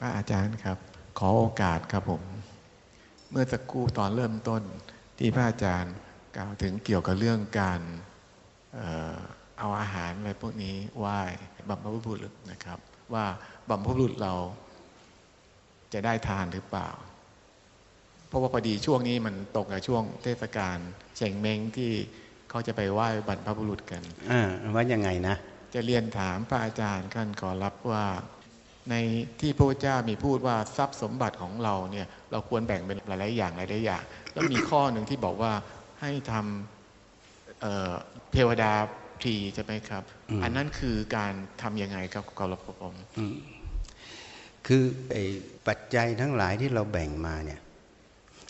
พระอาจารย์ครับ ขอโอกาสครับผม เมื่อสักครู่ตอนเริ่มต้นที่พระอาจารย์กล่าวถึงเกี่ยวกับเรื่องการเอ่อเอาอาหารอะไรพวกนี้ไหว้บัมพบุรุษนะครับ ว่าบัมพบุรุษเราจะได้ทานหรือเปล่า เพราะว่าพอดีช่วงนี้มันตกกับช่วงเทศกาลเชงเม้งที่เขาจะไปไหว้บรรพบุรุษกันอ่าว่ายังไงนะ จะเรียนถามพระอาจารย์ขั้นขอรับว่า ในที่พระพุทธเจ้ามีพูดว่าทรัพย์สมบัติของเราเนี่ยเราควรแบ่งเป็นหลาย ๆ อย่างหลายๆอย่างแล้วมีข้อหนึ่งที่บอกว่าให้ทำเอ่อเทวดาพรีใช่ไหมครับอืมอันนั้นคือการทำยังไงครับกรพผมอืมคือไอ้ปัจจัยทั้งหลายที่เราแบ่งมาเนี่ย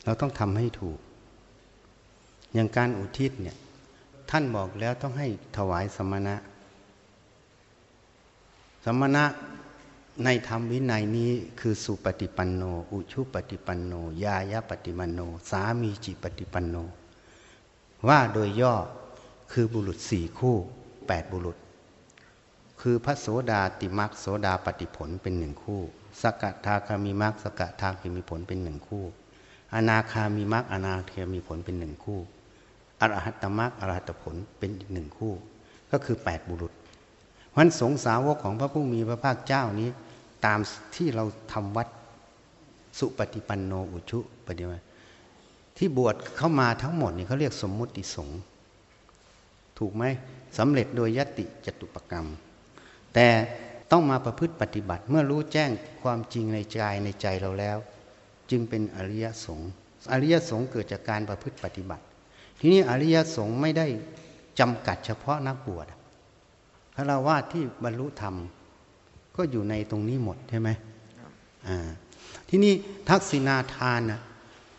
เราต้องทำให้ถูก อย่างการอุทิศเนี่ย ท่านบอกแล้วต้องให้ถวายสมณะ สมณะ ในธรรมวินัยนี้คือสุปฏิปันโน อุชุปฏิปันโน ยายาปฏิปันโน สามีจิปฏิปันโน ว่าโดยย่อคือบุรุษสี่คู่แปดบุรุษ คือพระโสดาติมักโสดาปฏิผลเป็นหนึ่งคู่ สกทาคามีมักสกทาคามีผลเป็นหนึ่งคู่ อนาคามีมักอนาคามีผลเป็นหนึ่งคู่ อรหัตตมักอรหัตผลเป็นอีกหนึ่งคู่ ก็คือแปดบุรุษเพราะฉะนั้นสงสาวกของพระผู้มีพระภาคเจ้านี้ ตามที่เราทำวัดสุปฏิปันโนอุชุปฏิมาที่บวชเข้ามาทั้งหมดนี่เขาเรียกสมมุติสงฆ์ถูกไหมสำเร็จโดยยติจตุปกรรม แต่ต้องมาประพฤติปฏิบัติเมื่อรู้แจ้งความจริงในใจในใจเราแล้ว จึงเป็นอริยสงฆ์อริยสงฆ์เกิดจากการประพฤติปฏิบัติ ทีนี้อริยสงฆ์ไม่ได้จำกัดเฉพาะนักบวชพระราวาสที่บรรลุธรรม ก็อยู่ในตรงนี้หมดใช่ไหมอ่าทีนี้ทักษิณาทานนะ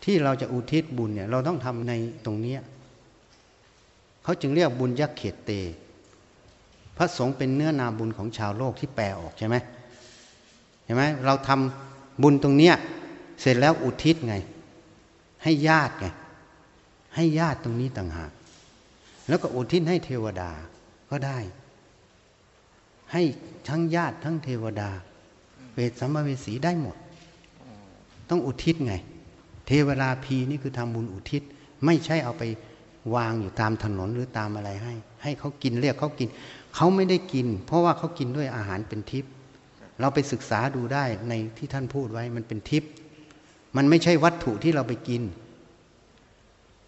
ที่เราจะอุทิศบุญเนี่ย เราต้องทำในตรงเนี้ยเขาจึงเรียกบุญยักเขตเต พระสงฆ์เป็นเนื้อนาบุญของชาวโลกที่แปลออกใช่ไหมเห็นไหมเราทำบุญตรงเนี้ยเสร็จแล้วอุทิศไง ให้ญาติไง ให้ญาติตรงนี้ต่างหาก แล้วก็อุทิศให้เทวดาก็ได้ ให้ทั้งญาติทั้งเทวดาเวทสัมภเวสีได้หมด ต้องอุทิศไง เทวดาพีนี่คือทำบุญอุทิศ ไม่ใช่เอาไปวางอยู่ตามถนนหรือตามอะไรให้ ให้เขากินเรียกเขากิน เขาไม่ได้กิน เพราะว่าเขากินด้วยอาหารเป็นทิพย์เราไปศึกษาดูได้ในที่ท่านพูดไว้มันเป็นทิพย์มันไม่ใช่วัตถุที่เราไปกิน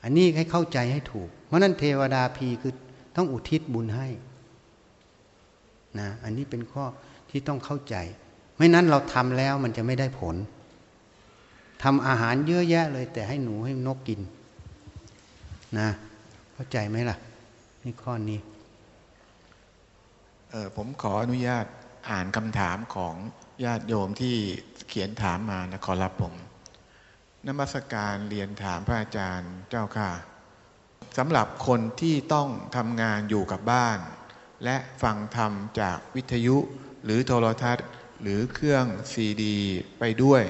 อันนี้ให้เข้าใจให้ถูก เพราะนั้นเทวดาพีคือต้องอุทิศบุญให้ นะอันนี้เป็นข้อที่ต้องเข้าใจ ไม่นั้นเราทำแล้วมันจะไม่ได้ผลทำอาหารเยอะแยะเลย แต่ให้หนูให้นกกินนะเข้าใจไหมล่ะนี่ข้อนี้เออผมขออนุญาตอ่านคำถามของญาติโยมที่เขียนถามมานะขอรับผมนมัสการเรียนถามพระอาจารย์เจ้าค่ะสำหรับคนที่ต้องทำงานอยู่กับบ้าน และฟังธรรมจากวิทยุหรือโทรทัศน์ หรือเครื่องซีดีไปด้วย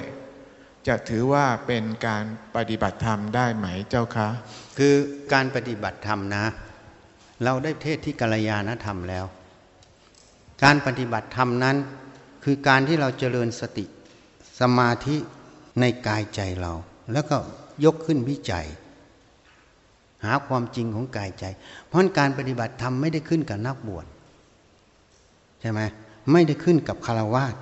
จะถือว่าเป็นการปฏิบัติธรรมได้ไหมเจ้าคะ คือการปฏิบัติธรรมนะ เราได้เทศที่กัลยาณธรรมแล้ว การปฏิบัติธรรมนั้น คือการที่เราเจริญสติสมาธิในกายใจเรา แล้วก็ยกขึ้นวิจัย หาความจริงของกายใจ เพราะการปฏิบัติธรรมไม่ได้ขึ้นกับนักบวชใช่ไหมไม่ได้ขึ้นกับคารวาส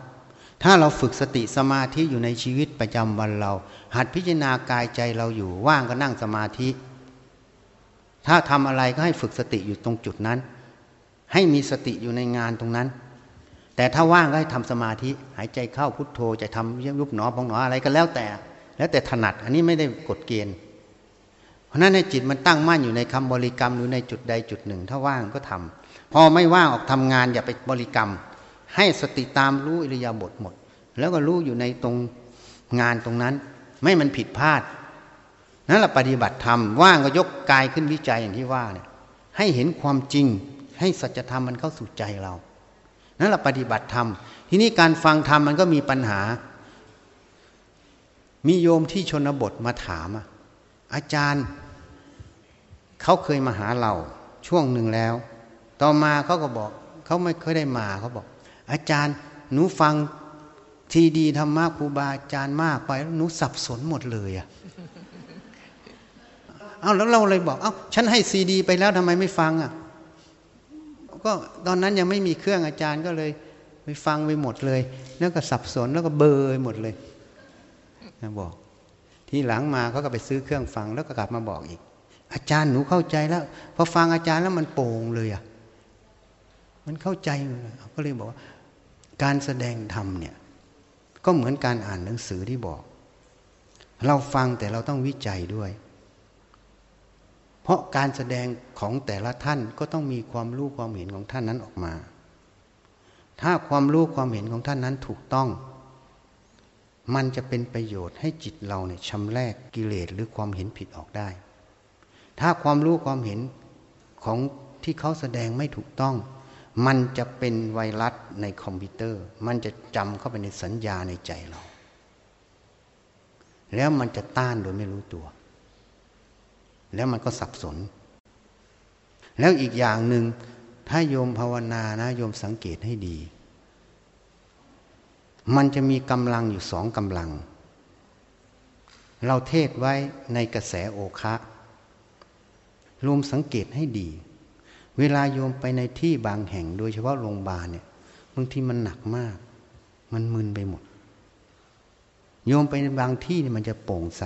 ถ้าเราฝึกสติสมาธิอยู่ในชีวิตประจำวันเรา หัดพิจารณากายใจเราอยู่ว่างก็นั่งสมาธิ ถ้าทำอะไรก็ให้ฝึกสติอยู่ตรงจุดนั้น ให้มีสติอยู่ในงานตรงนั้น แต่ถ้าว่างก็ให้ทำสมาธิ หายใจเข้าพุทโธจะทำยุบหนอพองหนออะไรก็แล้วแต่ แล้วแต่ถนัด อันนี้ไม่ได้กฎเกณฑ์ ราะนั้นในจิตมันตั้งมั่นอยู่ในคำบริกรรมหรือในจุดใดจุดหนึ่ง ถ้าว่างก็ทำพอไม่ว่างออกทำงานอย่าไปบริกรรม ให้สติตามรู้อิริยาบถหมด แล้วก็รู้อยู่ในตรงงานตรงนั้น ไม่มันผิดพลาดนั่นแหละปฏิบัติธรรมว่างก็ยกกายขึ้นวิจัยอย่างที่ว่าเนี่ยให้เห็นความจริง ให้สัจธรรมมันเข้าสู่ใจเรานั่นแหละปฏิบัติธรรมทีนี้การฟังธรรมมันก็มีปัญหา มีโยมที่ชนบทมาถามอาจารย์ เขาเคยมาหาเราช่วงหนึ่งแล้ว ต่อมาเขาก็บอกเขาไม่เคยได้มาเขาบอก อาจารย์หนูฟังทีดีธรรมะครูบาอาจารย์มากไปหนูสับสนหมดเลยอะเอาแล้วเราเลยบอก เอา้าฉันให้ซีดี ไปแล้วทำไมไม่ฟังอะ่ะ ก็ตอนนั้นยังไม่มีเครื่องอาจารย์ก็เลยไปฟังไปหมดเลย แล้วก็สับสนแล้วก็เบยหมดเลยบอก ที่หลังมาเขาก็ไปซื้อเครื่องฟังแล้วก็กลับมาบอกอีก อาจารย์หนูเข้าใจแล้วพอฟังอาจารย์แล้วมันโป่งเลยอะมันเข้าใจก็เลยบอกว่า การแสดงธรรมเนี่ย ก็เหมือนการอ่านหนังสือที่บอก เราฟังแต่เราต้องวิจัยด้วย เพราะการแสดงของแต่ละท่านก็ต้องมีความรู้ความเห็นของท่านนั้นออกมา ถ้าความรู้ความเห็นของท่านนั้นถูกต้อง มันจะเป็นประโยชน์ให้จิตเราเนี่ยชำแรกกิเลสหรือความเห็นผิดออกได้ ถ้าความรู้ความเห็นของที่เขาแสดงไม่ถูกต้อง มันจะเป็นไวรัสในคอมพิวเตอร์ มันจะจำเข้าไปในสัญญาในใจเรา แล้วมันจะต้านโดยไม่รู้ตัว แล้วมันก็สับสน แล้วอีกอย่างหนึ่งถ้าโยมภาวนานะโยมสังเกตให้ดี มันจะมีกำลังอยู่สองกำลัง เราเทศไว้ในกระแสโอคะ รวมสังเกตให้ดี เวลาโยมไปในที่บางแห่ง โดยเฉพาะโรงพยาบาลเนี่ยบางทีมันหนักมาก มันมึนไปหมด โยมไปในบางที่เนี่ยมันจะโปร่งใส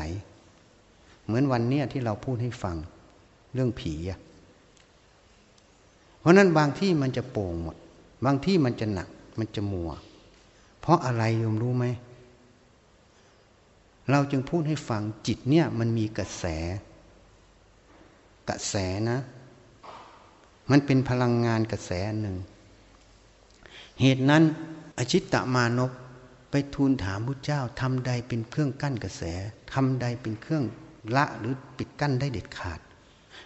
เหมือนวันเนี้ยที่เราพูดให้ฟังเรื่องผีอะเพราะนั้นบางที่มันจะโปร่งหมด บางที่มันจะหนัก มันจะมัว เพราะอะไรโยมรู้ไหมเราจึงพูดให้ฟังจิตเนี่ยมันมีกระแส กระแสนะ มันเป็นพลังงานกระแสหนึ่ง เหตุนั้นอชิตตมานพไปทูลถามพระเจ้าทำใดเป็นเครื่องกั้นกระแสทำใดเป็นเครื่องละหรือปิดกั้นได้เด็ดขาด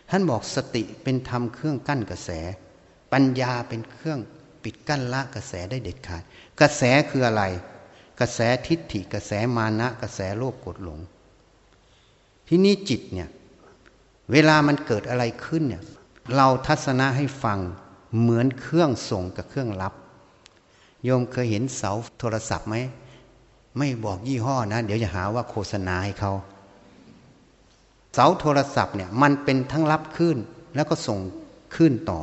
ท่านบอกสติเป็นธรรมเครื่องกั้นกระแส ปัญญาเป็นเครื่องปิดกั้นละกระแสได้เด็ดขาด กระแสคืออะไร กระแสทิฏฐิกระแสมานะกระแสโลภกดหลง ที่นี่จิตเนี่ย เวลามันเกิดอะไรขึ้นเนี่ยเราทัศนะให้ฟังเหมือนเครื่องส่งกับเครื่องรับ โยมเคยเห็นเสาโทรศัพท์ไหม ไม่บอกยี่ห้อนะ เดี๋ยวจะหาว่าโฆษณาให้เขา เสาโทรศัพท์เนี่ยมันเป็นทั้งรับขึ้นแล้วก็ส่งขึ้นต่อ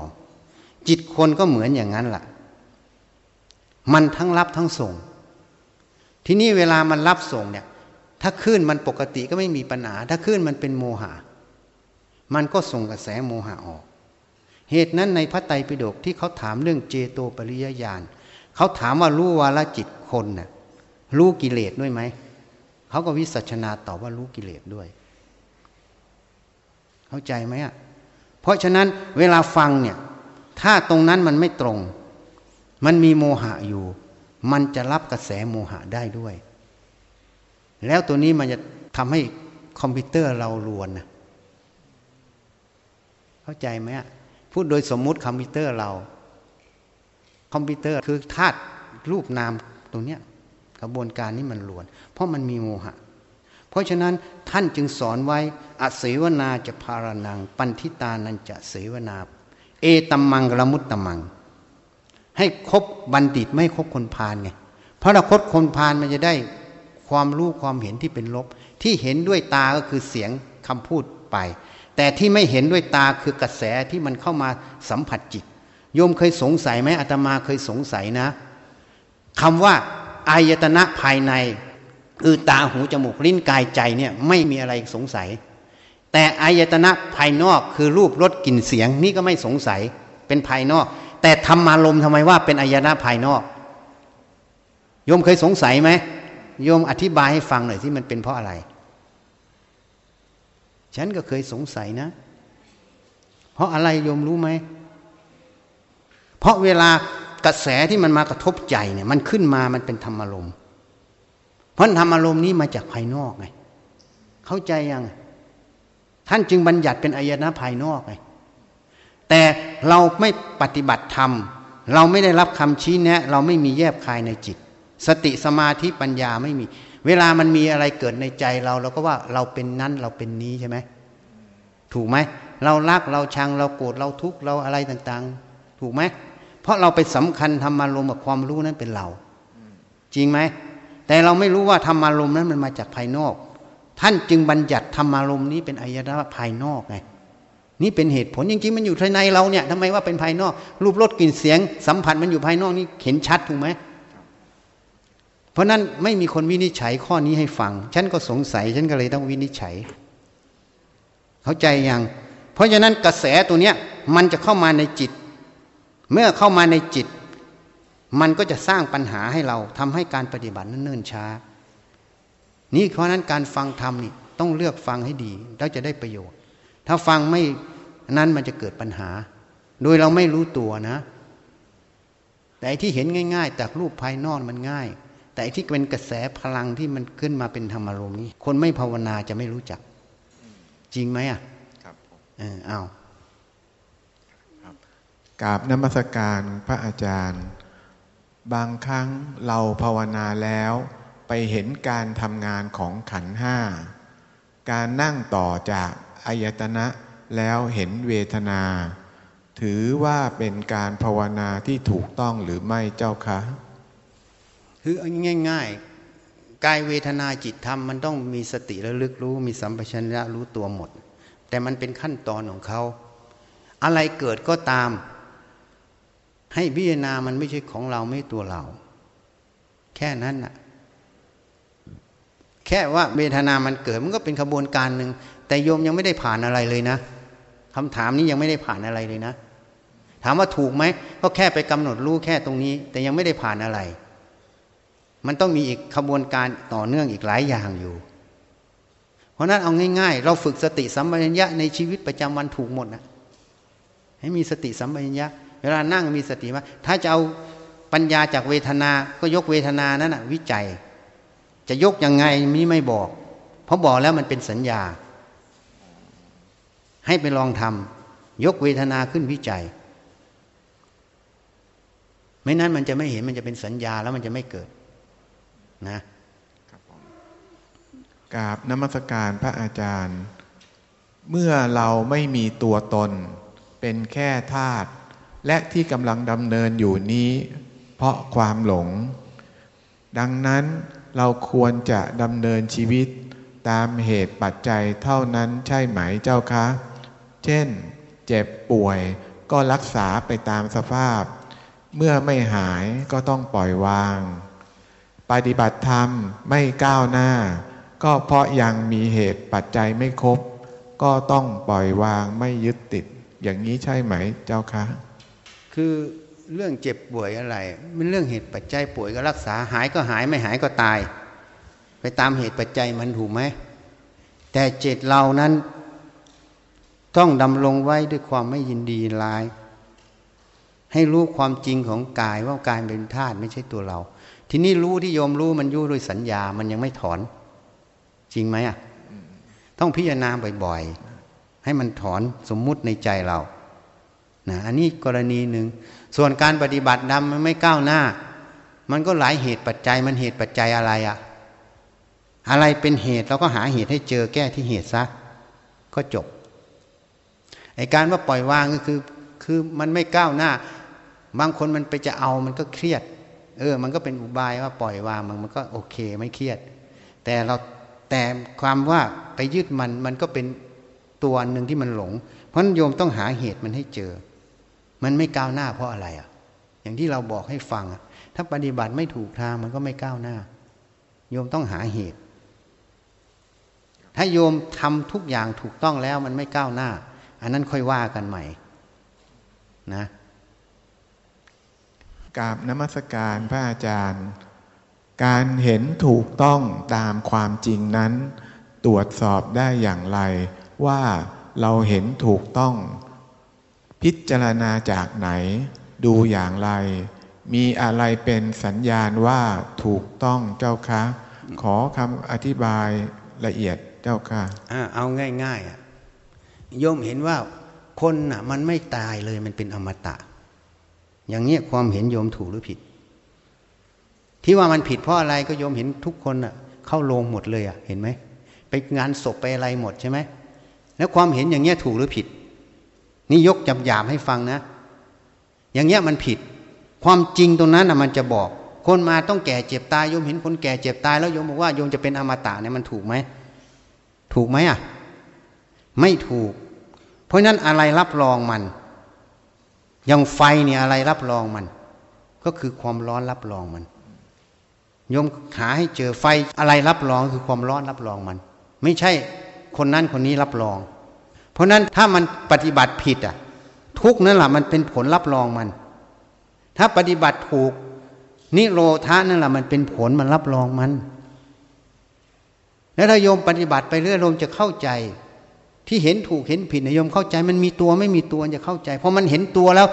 จิตคนก็เหมือนอย่างนั้นแหละมันทั้งรับทั้งส่ง ทีนี้เวลามันรับส่งเนี่ย ถ้าขึ้นมันปกติก็ไม่มีปัญหา ถ้าขึ้นมันเป็นโมหะ มันก็ส่งกระแสโมหะออก เหตุนั้นในพระไตรปิฎกที่เขาถามเรื่องเจโตปริยญาณเขาถามว่ารู้วาลจิตคนน่ะรู้กิเลสด้วยไหมเขาก็วิสัชนาตอบว่ารู้กิเลสด้วย เข้าใจไหมอะเพราะฉะนั้นเวลาฟังเนี่ย ถ้าตรงนั้นมันไม่ตรง มันมีโมหะอยู่ มันจะรับกระแสโมหะได้ด้วย แล้วตัวนี้มันจะทำให้คอมพิวเตอร์เรารวนนะ เข้าใจไหมพูดโดยสมมุติคอมพิวเตอร์เรา คอมพิวเตอร์คือธาตุรูปนามตรงเนี้ยกระบวนการนี้มันรวน เพราะมันมีโมหะ เพราะฉะนั้นท่านจึงสอนไว้อะเสวะนาจะพาลานัง ปัณฑิตานัญจะเสวะนา เอตัมมังคะละมุตตะมัง ให้คบบัณฑิตไม่คบคนพาลไงเพราะเราคบคนพาลมันจะได้ความรู้ความเห็นที่เป็นลบ ที่เห็นด้วยตาก็คือเสียงคำพูดไป แต่ที่ไม่เห็นด้วยตาคือกระแสที่มันเข้ามาสัมผัสจิต โยมเคยสงสัยไหมอาตมาเคยสงสัยนะคำว่าอายตนะภายในคือตาหูจมูกลิ้นกายใจเนี่ยไม่มีอะไรสงสัย แต่อายตนะภายนอกคือรูปรสกลิ่นเสียงนี่ก็ไม่สงสัยเป็นภายนอก แต่ธรรมารมทำไมว่าเป็นอายตนะภายนอกโยมเคยสงสัยไหมโยมอธิบายให้ฟังหน่อยที่มันเป็นเพราะอะไร ฉันก็เคยสงสัยนะ เพราะอะไรโยมรู้ไหม เพราะเวลากระแสที่มันมากระทบใจเนี่ย มันขึ้นมามันเป็นธรรมารมณ์เพราะธรรมารมณ์นี้มาจากภายนอกไง เข้าใจยัง ท่านจึงบัญญัติเป็นอายนะภายนอกไง แต่เราไม่ปฏิบัติธรรม เราไม่ได้รับคำชี้แนะ เราไม่มีแยบคายในจิต สติสมาธิปัญญาไม่มี เวลามันมีอะไรเกิดในใจเราเราก็ว่าเราเป็นนั้นเราเป็นนี้ใช่ไหมถูกไหมเรารักเราชังเราโกรธเราทุกข์เราอะไรต่างๆ ถูกไหมเพราะเราไปสำคัญทำมารมกับความรู้นั้นเป็นเรา จริงไหมแต่เราไม่รู้ว่าธรรมารมณ์นั้นมันมาจากภายนอก ท่านจึงบัญญัติธรรมารมณ์นี้เป็นอายตนะภายนอกไงนี่เป็นเหตุผลจริงๆมันอยู่ภายในเราเนี่ยทำไมว่าเป็นภายนอก รูปรสกลิ่นเสียงสัมผัสมันอยู่ภายนอกนี่เห็นชัดถูกไหม เพราะนั้นไม่มีคนวินิจฉัยข้อนี้ให้ฟัง ฉันก็สงสัย ฉันก็เลยต้องวินิจฉัย เข้าใจยัง เพราะฉะนั้นกระแสตัวเนี้ยมันจะเข้ามาในจิต เมื่อเข้ามาในจิต มันก็จะสร้างปัญหาให้เราทำให้การปฏิบัตินั้นเนิ่นช้า นี่เพราะนั้นการฟังธรรมนี่ต้องเลือกฟังให้ดีแล้วจะได้ประโยชน์ ถ้าฟังไม่นั้นมันจะเกิดปัญหา โดยเราไม่รู้ตัวนะ แต่ที่เห็นง่าย ๆ จากรูปภายนอกมันง่าย แต่ที่เป็นกระแสพลังที่มันขึ้นมาเป็นธรรมารมณ์นี้คนไม่ภาวนาจะไม่รู้จัก จริงไหมอะ ครับเออเอากราบนมัสการพระอาจารย์ บางครั้งเราภาวนาแล้วไปเห็นการทำงานของขันห้า การนั่งต่อจากอายตนะแล้วเห็นเวทนา ถือว่าเป็นการภาวนาที่ถูกต้องหรือไม่เจ้าคะ คือง่าย ๆ กายเวทนาจิตธรรมมันต้องมีสติระลึกรู้ มีสัมปชัญญะรู้ตัวหมด แต่มันเป็นขั้นตอนของเขา อะไรเกิดก็ตาม ให้พิจารณามันไม่ใช่ของเราไม่ตัวเรา แค่นั้นน่ะแค่ว่าเวทนามันเกิดมันก็เป็นขบวนการหนึ่งแต่โยมยังไม่ได้ผ่านอะไรเลยนะคำถามนี้ยังไม่ได้ผ่านอะไรเลยนะ ถามว่าถูกไหมก็แค่ไปกำหนดรู้แค่ตรงนี้ แต่ยังไม่ได้ผ่านอะไร มันต้องมีอีกขบวนการต่อเนื่องอีกหลายอย่างอยู่ เพราะนั้นเอาง่าย ๆ เราฝึกสติสัมปชัญญะในชีวิตประจำวันถูกหมดนะให้มีสติสัมปชัญญะ เวลานั่งมีสติว่าถ้าจะเอาปัญญาจากเวทนา ก็ยกเวทนานั้นนะวิจัย จะยกยังไงนี้ไม่บอก เพราะบอกแล้วมันเป็นสัญญา ให้ไปลองทำยกเวทนาขึ้นวิจัย ไม่นั้นมันจะไม่เห็นมันจะเป็นสัญญาแล้วมันจะไม่เกิด นะกราบนมัสการพระอาจารย์ เมื่อเราไม่มีตัวตน เป็นแค่ธาตุและที่กำลังดำเนินอยู่นี้ เพราะความหลง ดังนั้นเราควรจะดำเนินชีวิตตามเหตุปัจจัยเท่านั้นใช่ไหมเจ้าคะ เช่น เจ็บป่วยก็รักษาไปตามสภาพ เมื่อไม่หายก็ต้องปล่อยวาง ปฏิบัติธรรมไม่ก้าวหน้า ก็เพราะยังมีเหตุปัจจัยไม่ครบ ก็ต้องปล่อยวางไม่ยึดติด อย่างนี้ใช่ไหมเจ้าคะคือเรื่องเจ็บป่วยอะไรมันเรื่องเหตุปัจจัยป่วยก็รักษาหายก็หายไม่หายก็ตาย ไปตามเหตุปัจจัยมันถูกไหมแต่เจตเรานั้น ต้องดำรงไว้ด้วยความไม่ยินดีลาย ให้รู้ความจริงของกายว่ากายเป็นธาตุไม่ใช่ตัวเรา ทีนี้รู้ที่โยมรู้มันยู่ด้วยสัญญา มันยังไม่ถอน จริงไหมอะ ต้องพิจารณาบ่อยๆ ให้มันถอนสมมุติในใจเรานะอันนี้กรณีหนึ่ง ส่วนการปฏิบัติดำมันไม่ก้าวหน้า มันก็หลายเหตุปัจจัย มันเหตุปัจจัยอะไรอะอะไรเป็นเหตุเราก็หาเหตุให้เจอแก้ที่เหตุซะ ก็จบ ไอการว่าปล่อยวางก็คือ คือมันไม่ก้าวหน้า บางคนมันไปจะเอามันก็เครียด เออ มันก็เป็นอุบายว่าปล่อยวางมันมันก็โอเคไม่เครียด แต่เราแต่ความว่าไปยึดมันมันก็เป็นตัวหนึ่งที่มันหลง เพราะโยมต้องหาเหตุมันให้เจอ มันไม่ก้าวหน้าเพราะอะไรอะ อย่างที่เราบอกให้ฟังอะถ้าปฏิบัติไม่ถูกทางมันก็ไม่ก้าวหน้า โยมต้องหาเหตุ ถ้าโยมทำทุกอย่างถูกต้องแล้วมันไม่ก้าวหน้า อันนั้นค่อยว่ากันใหม่ นะ กราบนมัสการพระอาจารย์ การเห็นถูกต้องตามความจริงนั้น ตรวจสอบได้อย่างไร ว่าเราเห็นถูกต้อง พิจารณาจากไหน ดูอย่างไร มีอะไรเป็นสัญญาณว่าถูกต้องเจ้าคะ ขอคำอธิบายละเอียดเจ้าค่ะเอาง่ายๆอะโยมเห็นว่าคนน่ะ มันไม่ตายเลยมันเป็นอมตะ อย่างนี้ความเห็นโยมถูกหรือผิด ที่ว่ามันผิดเพราะอะไรก็โยมเห็นทุกคนอะ เข้าโรงหมดเลยอะเห็นไหมไปงานศพไปอะไรหมดใช่ไหมแล้วความเห็นอย่างเงี้ยถูกหรือผิด นี่ยกจับยามให้ฟังนะ อย่างเงี้ยมันผิด ความจริงตรงนั้นนะมันจะบอก คนมาต้องแก่เจ็บตายโยมเห็นคนแก่เจ็บตายแล้วโยมบอกว่าโยมจะเป็นอมตะเนี่ยมันถูกไหมถูกไหมอะ ไม่ถูก เพราะนั้นอะไรรับรองมัน อย่างไฟเนี่ยอะไรรับรองมัน ก็คือความร้อนรับรองมันโยมหาให้เจอไฟอะไรรับรองคือความร้อนรับรองมัน ไม่ใช่คนนั้นคนนี้รับรอง เพราะนั้นถ้ามันปฏิบัติผิดอะ ทุกนั่นแหละมันเป็นผลรับรองมัน ถ้าปฏิบัติถูก นิโรธานั่นแหละมันเป็นผลมันรับรองมัน แล้วถ้าโยมปฏิบัติไปเรื่อยโยมจะเข้าใจ ที่เห็นถูกเห็นผิดนโยมเข้าใจมันมีตัวไม่มีตัวจะเข้าใจเพราะมันเห็นตัวแล้ว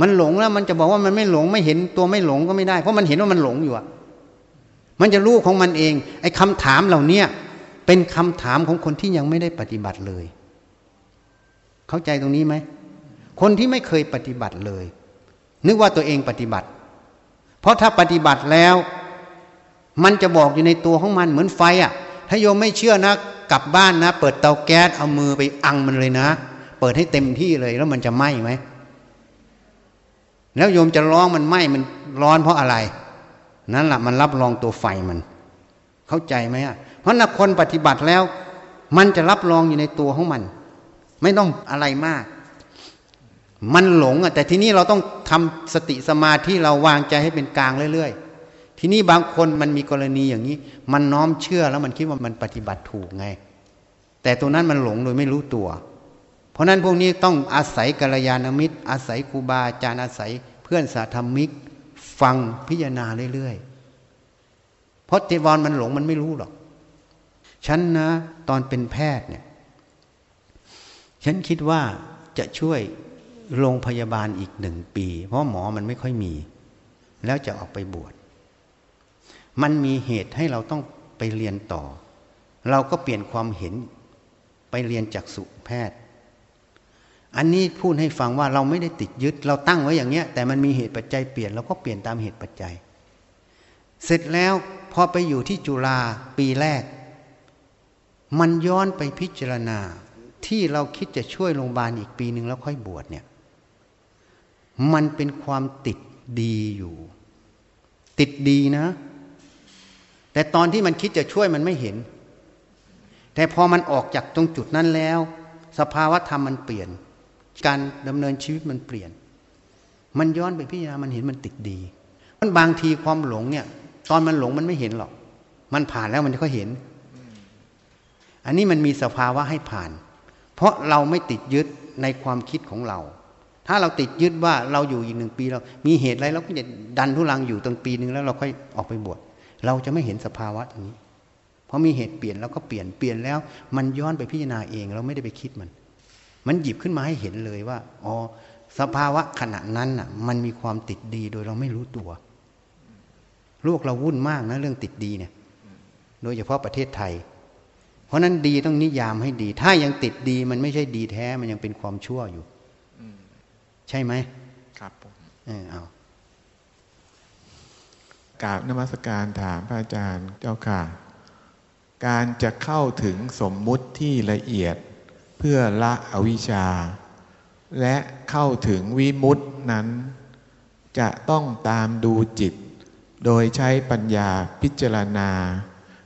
มันหลงแล้ว มันจะบอกว่ามันไม่หลงไม่เห็นตัวไม่หลงก็ไม่ได้ เพราะมันเห็นว่ามันหลงอยู่อะมันจะรู้ของมันเอง ไอ้คำถามเหล่านี้เป็นคำถามของคนที่ยังไม่ได้ปฏิบัติเลย เข้าใจตรงนี้ไหมคนที่ไม่เคยปฏิบัติเลย นึกว่าตัวเองปฏิบัติ เพราะถ้าปฏิบัติแล้ว มันจะบอกอยู่ในตัวของมันเหมือนไฟอะ่ะ ถ้าโยมไม่เชื่อนะ กลับบ้านนะ เปิดเตาแก๊สเอามือไปอังมันเลยนะ เปิดให้เต็มที่เลยแล้วมันจะไหม้ไหมแล้วโยมจะร้องมันไหม้มันร้อนเพราะอะไร นั่นแหละมันรับรองตัวไฟมัน เข้าใจไหมอะเพราะนักคนปฏิบัติแล้ว มันจะรับรองอยู่ในตัวของมัน ไม่ต้องอะไรมาก มันหลงอะแต่ทีนี้เราต้องทำสติสมาธิเราวางใจให้เป็นกลางเรื่อย ทีนี้บางคนมันมีกรณีอย่างนี้ มันน้อมเชื่อแล้วมันคิดว่ามันปฏิบัติถูกไง แต่ตัวนั้นมันหลงโดยไม่รู้ตัว เพราะนั้นพวกนี้ต้องอาศัยกัลยาณมิตร อาศัยครูบาอาจารย์อาศัยเพื่อนสาธมิก ฟังพิจารณาเรื่อยๆเพราะเจวอนมันหลงมันไม่รู้หรอก ฉันนะตอนเป็นแพทย์เนี่ย ฉันคิดว่าจะช่วยโรงพยาบาลอีกหนึ่งปี เพราะหมอมันไม่ค่อยมี แล้วจะออกไปบวช มันมีเหตุให้เราต้องไปเรียนต่อ เราก็เปลี่ยนความเห็นไปเรียนจากสุแพทย์ อันนี้พูดให้ฟังว่าเราไม่ได้ติดยึด เราตั้งไว้อย่างเงี้ย แต่มันมีเหตุปัจจัยเปลี่ยนเราก็เปลี่ยนตามเหตุปัจจัย เสร็จแล้วพอไปอยู่ที่จุฬาปีแรก มันย้อนไปพิจารณาที่เราคิดจะช่วยโรงพยาบาลอีกปีหนึ่งแล้วค่อยบวชเนี่ย มันเป็นความติดดีอยู่ ติดดีนะ แต่ตอนที่มันคิดจะช่วยมันไม่เห็น แต่พอมันออกจากตรงจุดนั้นแล้ว สภาวะธรรมมันเปลี่ยน การดำเนินชีวิตมันเปลี่ยน มันย้อนไปพิจารณามันเห็นมันติดดี มันบางทีความหลงเนี่ย ตอนมันหลงมันไม่เห็นหรอก มันผ่านแล้วมันก็เห็น อันนี้มันมีสภาวะให้ผ่าน เพราะเราไม่ติดยึดในความคิดของเรา ถ้าเราติดยึดว่าเราอยู่อีกหนึ่งปีเรา มีเหตุอะไรเราก็จะดันทุลังอยู่ตั้งปีหนึ่งแล้วเราค่อยออกไปบวช เราจะไม่เห็นสภาวะตรงนี้ เพราะมีเหตุเปลี่ยนเราก็เปลี่ยนเปลี่ยนแล้ว มันย้อนไปพิจารณาเองเราไม่ได้ไปคิดมัน มันหยิบขึ้นมาให้เห็นเลยว่าอ๋อสภาวะขณะนั้นน่ะ มันมีความติดดีโดยเราไม่รู้ตัวโลกเราวุ่นมากนะเรื่องติดดีเนี่ย โดยเฉพาะประเทศไทย เพราะนั้นดีต้องนิยามให้ดี ถ้ายังติดดีมันไม่ใช่ดีแท้มันยังเป็นความชั่วอยู่ใช่ไหมครับผมเออเอา กราบนมัสการถามพระอาจารย์เจ้าค่ะ การจะเข้าถึงสมมุติที่ละเอียดเพื่อละอวิชชา และเข้าถึงวิมุตินั้น จะต้องตามดูจิต โดยใช้ปัญญาพิจารณา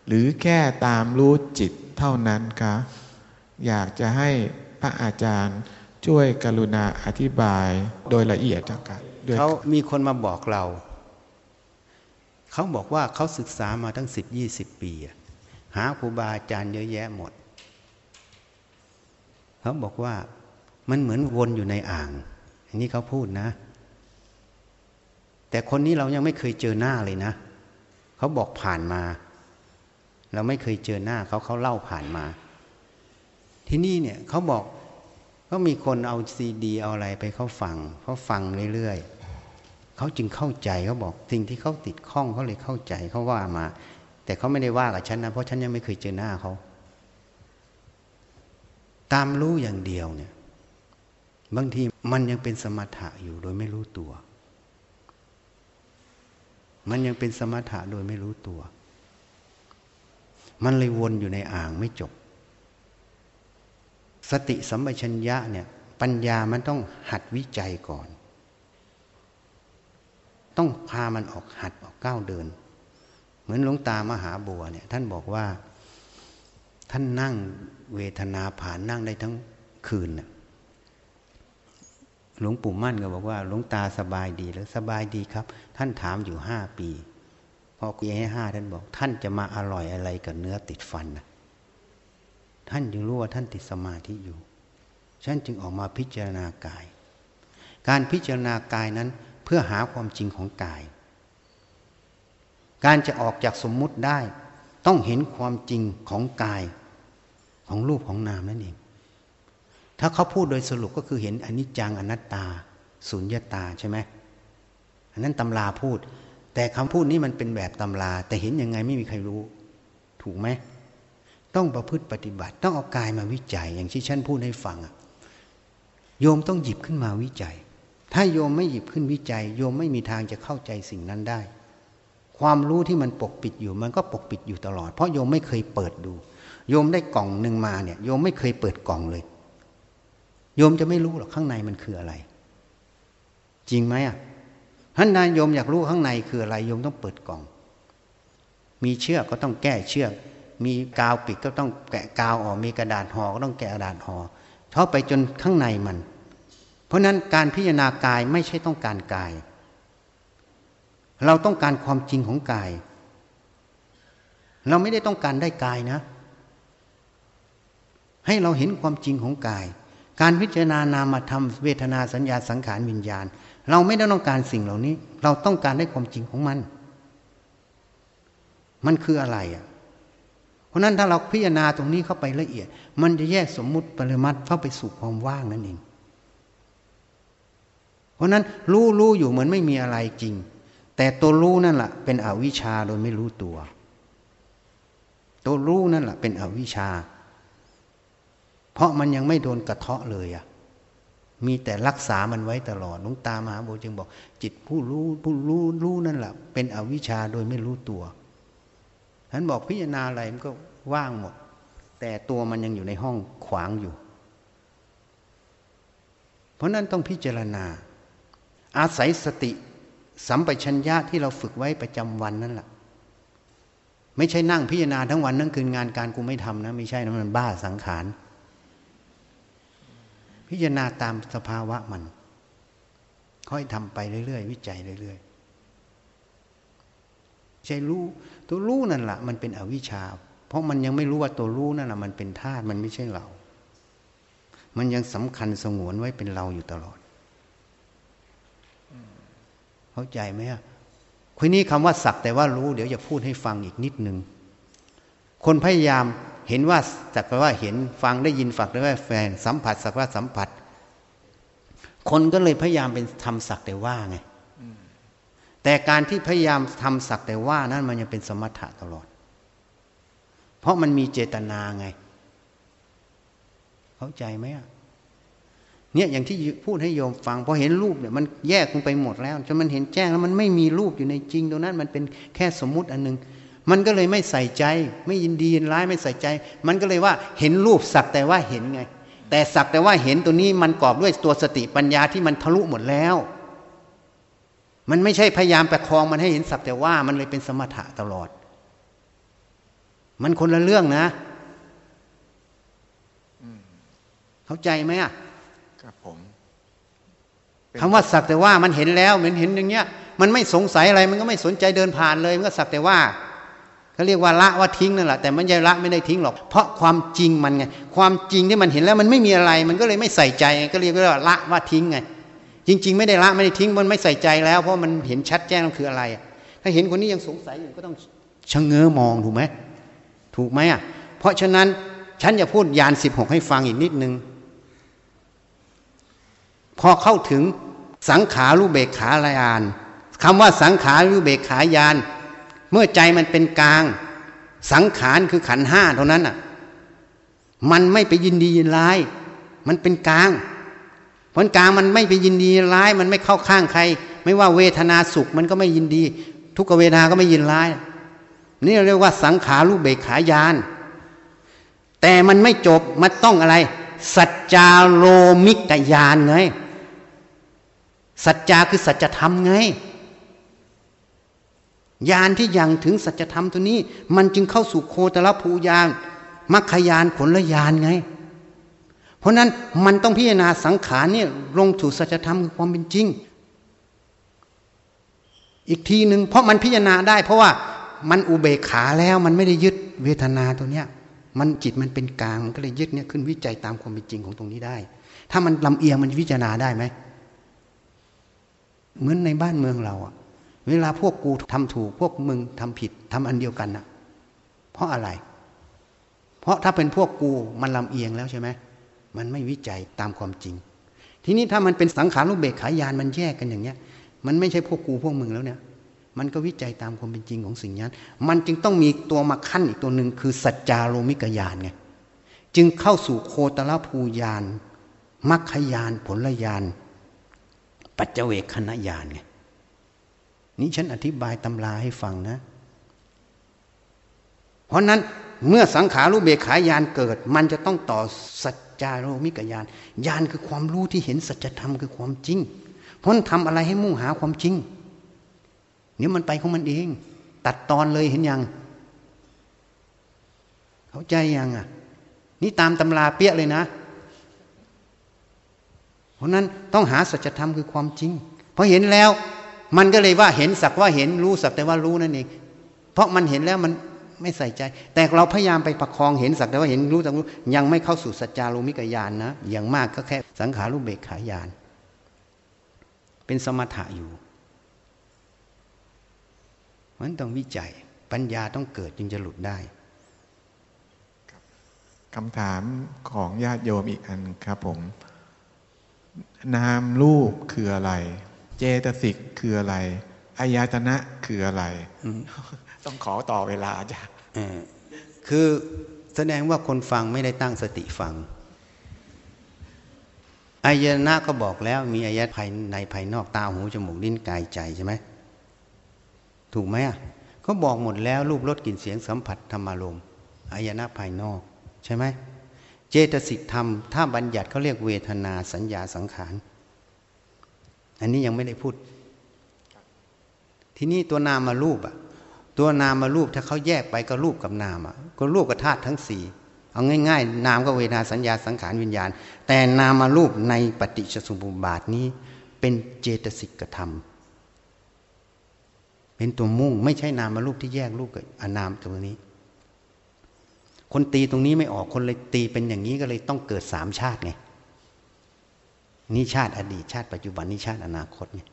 หรือแค่ตามรู้จิตเท่านั้นคะอยากจะให้พระอาจารย์ช่วยกรุณาอธิบายโดยละเอียดเจ้าค่ะเขามีคนมาบอกเรา เขาบอกว่าเขาศึกษามาตั้งสิบยี่สิบปี หาครูบาอาจารย์เยอะแยะหมด เขาบอกว่ามันเหมือนวนอยู่ในอ่าง อันนี้เขาพูดนะ แต่คนนี้เรายังไม่เคยเจอหน้าเลยนะ เขาบอกผ่านมา เราไม่เคยเจอหน้าเขาเขาเล่าผ่านมา ที่นี่เนี่ยเขาบอกก็มีคนเอาซีดี เอาอะไรไปเขาฟังเขาฟังเรื่อยๆ เขาจึงเข้าใจเขาบอกสิ่งที่เขาติดข้องเขาเลยเข้าใจเขาว่ามา แต่เขาไม่ได้ว่ากับฉันนะเพราะฉันยังไม่เคยเจอหน้าเขา ตามรู้อย่างเดียวเนี่ย บางทีมันยังเป็นสมถะอยู่โดยไม่รู้ตัว มันยังเป็นสมถะโดยไม่รู้ตัว มันเลยวนอยู่ในอ่างไม่จบ สติสัมปชัญญะเนี่ย ปัญญามันต้องหัดวิจัยก่อน ต้องพามันออกหัดออกก้าวเดิน เหมือนหลวงตามหาบัวเนี่ยท่านบอกว่า ท่านนั่งเวทนาผ่านนั่งได้ทั้งคืนน่ะหลวงปู่มั่นก็บอกว่าหลวงตาสบายดีแล้วสบายดีครับ ท่านถามอยู่ห้าปีพอคุยให้ห้าท่านบอก ท่านจะมาอร่อยอะไรกับเนื้อติดฟันนะท่านจึงรู้ว่าท่านติดสมาธิอยู่ฉันจึงออกมาพิจารณากาย การพิจารณากายนั้น เพื่อหาความจริงของกาย การจะออกจากสมมุติได้ ต้องเห็นความจริงของกาย ของรูปของนามนั่นเอง ถ้าเขาพูดโดยสรุปก็คือเห็นอนิจจังอนัตตา สุญญตาใช่ไหมอันนั้นตำราพูด แต่คำพูดนี้มันเป็นแบบตำรา แต่เห็นยังไงไม่มีใครรู้ ถูกไหมต้องประพฤติปฏิบัติ ต้องเอากายมาวิจัย อย่างที่ฉันพูดให้ฟังโยมต้องหยิบขึ้นมาวิจัย ถ้าโยมไม่หยิบขึ้นวิจัย โยมไม่มีทางจะเข้าใจสิ่งนั้นได้ ความรู้ที่มันปกปิดอยู่ มันก็ปกปิดอยู่ตลอด เพราะโยมไม่เคยเปิดดู โยมได้กล่องหนึ่งมาเนี่ยโยมไม่เคยเปิดกล่องเลย โยมจะไม่รู้หรอกข้างในมันคืออะไร จริงไหมอะท่านนายโยมอยากรู้ข้างในคืออะไรโยมต้องเปิดกล่อง มีเชือกก็ต้องแก้เชือก มีกาวปิดก็ต้องแกะกาวออกมีกระดาษห่อก็ต้องแกะกระดาษห่อเข้าไปจนข้างในมัน เพราะนั้นการพิจารณากายไม่ใช่ต้องการกาย เราต้องการความจริงของกาย เราไม่ได้ต้องการได้กายนะ ให้เราเห็นความจริงของกาย การพิจารณานามธรรมเวทนาสัญญาสังขารวิญญาณ เราไม่ได้ต้องการสิ่งเหล่านี้ เราต้องการได้ความจริงของมัน มันคืออะไรอะราะนั้นถ้าเราพิจารณาตรงนี้เข้าไปละเอียด มันจะแยกสมมุติปริมัติเข้าไปสู่ความว่างนั่นเอง เพราะนั้นรู้รู้อยู่เหมือนไม่มีอะไรจริง แต่ตัวรู้นั่นแหละเป็นอวิชชาโดยไม่รู้ตัว ตัวรู้นั่นแหละเป็นอวิชชา เพราะมันยังไม่โดนกระเทาะเลยอะมีแต่รักษามันไว้ตลอดลุงตามหาโบจึงบอก จิตผู้รู้ผู้รู้รู้นั่นแหละเป็นอวิชชาโดยไม่รู้ตัวท่านบอกพิจารณาอะไรมันก็ว่างหมด แต่ตัวมันยังอยู่ในห้องขวางอยู่ เพราะนั้นต้องพิจารณา อาศัยสติสัมปชัญญะที่เราฝึกไว้ประจำวันนั่นแหละไม่ใช่นั่งพิจารณาทั้งวันทั้งคืนงานการกูไม่ทำนะไม่ใช่นะมันบ้าสังขาร พิจารณาตามสภาวะมัน ค่อยทำไปเรื่อยๆวิจัยเรื่อยๆใช่รู้ตัวรู้นั่นแหละมันเป็นอวิชชา เพราะมันยังไม่รู้ว่าตัวรู้นั่นแหละมันเป็นธาตุมันไม่ใช่เรา มันยังสำคัญสงวนไว้เป็นเราอยู่ตลอด เข้าใจไหมอะคุยนี้คำว่าสักแต่ว่ารู้เดี๋ยวจะพูดให้ฟังอีกนิดหนึ่งคนพยายามเห็นว่าสักแต่ว่าเห็นฟังได้ยินฝักได้ว่าแฟนสัมผัสสักว่าสัมผัส คนก็เลยพยายามเป็นทำสักแต่ว่าไงแต่การที่พยายามทำสักแต่ว่านั้นมันยังเป็นสมถะตลอด เพราะมันมีเจตนาไง เข้าใจไหมอะ เนี่ยอย่างที่พูดให้โยมฟังพอเห็นรูปเนี่ยมันแยกลงไปหมดแล้วจนมันเห็นแจ้งแล้วมันไม่มีรูปอยู่ในจริงตรงนั้นมันเป็นแค่สมมุติอันนึงมันก็เลยไม่ใส่ใจ ไม่ยินดียินร้ายไม่ใส่ใจ มันก็เลยว่าเห็นรูปสักแต่ว่าเห็นไง แต่สักแต่ว่าเห็นตัวนี้มันกรอบด้วยตัวสติปัญญาที่มันทะลุหมดแล้ว มันไม่ใช่พยายามประคองมันให้เห็นสักแต่ว่ามันเลยเป็นสมถะตลอด มันคนละเรื่องนะ เข้าใจไหมอะ ครับผมคำว่าสักแต่ว่ามันเห็นแล้วเหมือนเห็นอย่างเงี้ย มันไม่สงสัยอะไรมันก็ไม่สนใจเดินผ่านเลย มันก็สักแต่ว่าเขาเรียกว่าละว่าทิ้งนั่นแหละแต่มันยังละไม่ได้ทิ้งหรอก เพราะความจริงมันไงความจริงที่มันเห็นแล้วมันไม่มีอะไร มันก็เลยไม่ใส่ใจก็เรียกว่าละว่าทิ้งไงจริง ๆ ไม่ได้ละไม่ได้ทิ้งมันไม่ใส่ใจแล้วเพราะมันเห็นชัดแจ้งคืออะไร ถ้าเห็นคนนี้ยังสงสัยอยู่ก็ต้องชะเง้อมองถูกไหมถูกไหมอะเพราะฉะนั้นฉันจะพูดยานสิบหกให้ฟังอีกนิดนึง พอเข้าถึงสังขารูเบกขาลายานคำว่าสังขารูเบกขายาน เมื่อใจมันเป็นกลาง สังขารคือขันห้าเท่านั้นอะ มันไม่ไปยินดียินร้าย มันเป็นกลางผลกลางมันไม่ไปยินดีร้าย มันไม่เข้าข้างใคร ไม่ว่าเวทนาสุขมันก็ไม่ยินดี ทุกเวทนาก็ไม่ยินร้าย นี่เรียกว่าสังขารูปเบกขายาน แต่มันไม่จบมันต้องอะไร สัจจาโลมิกยานไง สัจจาคือสัจธรรมไงญาณที่ยังถึงสัจธรรมตัวนี้ มันจึงเข้าสู่โคตรภูยานมัคคยานผลยานไง เพราะนั้นมันต้องพิจารณาสังขารเนี่ยลงสู่สัจธรรมคือความเป็นจริง อีกทีหนึ่งเพราะมันพิจารณาได้ เพราะว่ามันอุเบกขาแล้วมันไม่ได้ยึดเวทนาตัวเนี้ย มันจิตมันเป็นกลางมันก็เลยยึดเนี่ยขึ้นวิจัยตามความเป็นจริงของตรงนี้ได้ ถ้ามันลำเอียงมันพิจารณาได้ไหม เหมือนในบ้านเมืองเราอะเวลาพวกกูทำถูก พวกมึงทำผิดทำอันเดียวกันนะเพราะอะไร เพราะถ้าเป็นพวกกูมันลำเอียงแล้วใช่ไหมมันไม่วิจัยตามความจริง ทีนี้ถ้ามันเป็นสังขารรูปเบกขายานมันแยกกันอย่างเนี้ย มันไม่ใช่พวกกูพวกมึงแล้วเนี่ยมันก็วิจัยตามความเป็นจริงของสิ่งนั้น มันจึงต้องมีตัวมาขั้นอีกตัวหนึ่งคือสัจจาโรมิกยานไง จึงเข้าสู่โคตรภูยาน มัคคยาน ผลยาน ปัจเจเวคขณะยานไงนี่ฉันอธิบายตำราให้ฟังนะ เพราะนั้นเมื่อสังขารู้เบขายานเกิด มันจะต้องต่อสัจจารุมิกยานยานคือความรู้ที่เห็นสัจธรรมคือความจริง เพราะทำอะไรให้มุ่งหาความจริงเนี่ยมันไปของมันเอง ตัดตอนเลยเห็นยัง เข้าใจยังอะ นี่ตามตำราเปี้ยเลยนะ ราะนั้นต้องหาสัจธรรมคือความจริงพอเห็นแล้ว มันก็เลยว่าเห็นสักว่าเห็นรู้สักแต่ว่ารู้นั่นเองเพราะมันเห็นแล้วมันไม่ใส่ใจ แต่เราพยายามไปประคองเห็นสักแต่ว่าเห็นรู้สักรู้ ยังไม่เข้าสู่สัจจารุมิกยานนะ อย่างมากก็แค่สังขารุเบกขายาน เป็นสมถะอยู่มันต้องวิจัยปัญญาต้องเกิดจึงจะหลุดได้คำถามของญาติโยมอีกอันครับผม นามรูปคืออะไร เจตสิกคืออะไรอายตนะคืออะไร ต้องขอต่อเวลาจ้ะคือแสดงว่าคนฟังไม่ได้ตั้งสติฟังอายตนะก็บอกแล้วมีอายตภายในภายนอกตาหูจมูกลิ้นกายใจใช่ไหมถูกไหมอะเขาบอกหมดแล้วรูปรสกลิ่นเสียงสัมผัสธรรมารมอายตนะภายนอก ใช่ไหม เจตสิกธรรม ถ้าบัญญัติเขาเรียกเวทนาสัญญาสังขาร อันนี้ยังไม่ได้พูด ทีนี้ตัวนามารูปอะตัวนามารูปถ้าเขาแยกไปก็รูปกับนามอะก็รูปกับธาตุทั้งสี่เอาง่าย ๆ นามก็เวทนาสัญญาสังขารวิญญาณ แต่นามารูปในปฏิจจสมุปบาทนี้ เป็นเจตสิกธรรม เป็นตัวมุ่งไม่ใช่นามารูปที่แยกรูปกับอนามตรงนี้ คนตีตรงนี้ไม่ออกคนเลยตีเป็นอย่างนี้ก็เลยต้องเกิดสามชาติไงนี่ชาติอดีตชาติปัจจุบันนี่ชาติอนาคตเนี่ย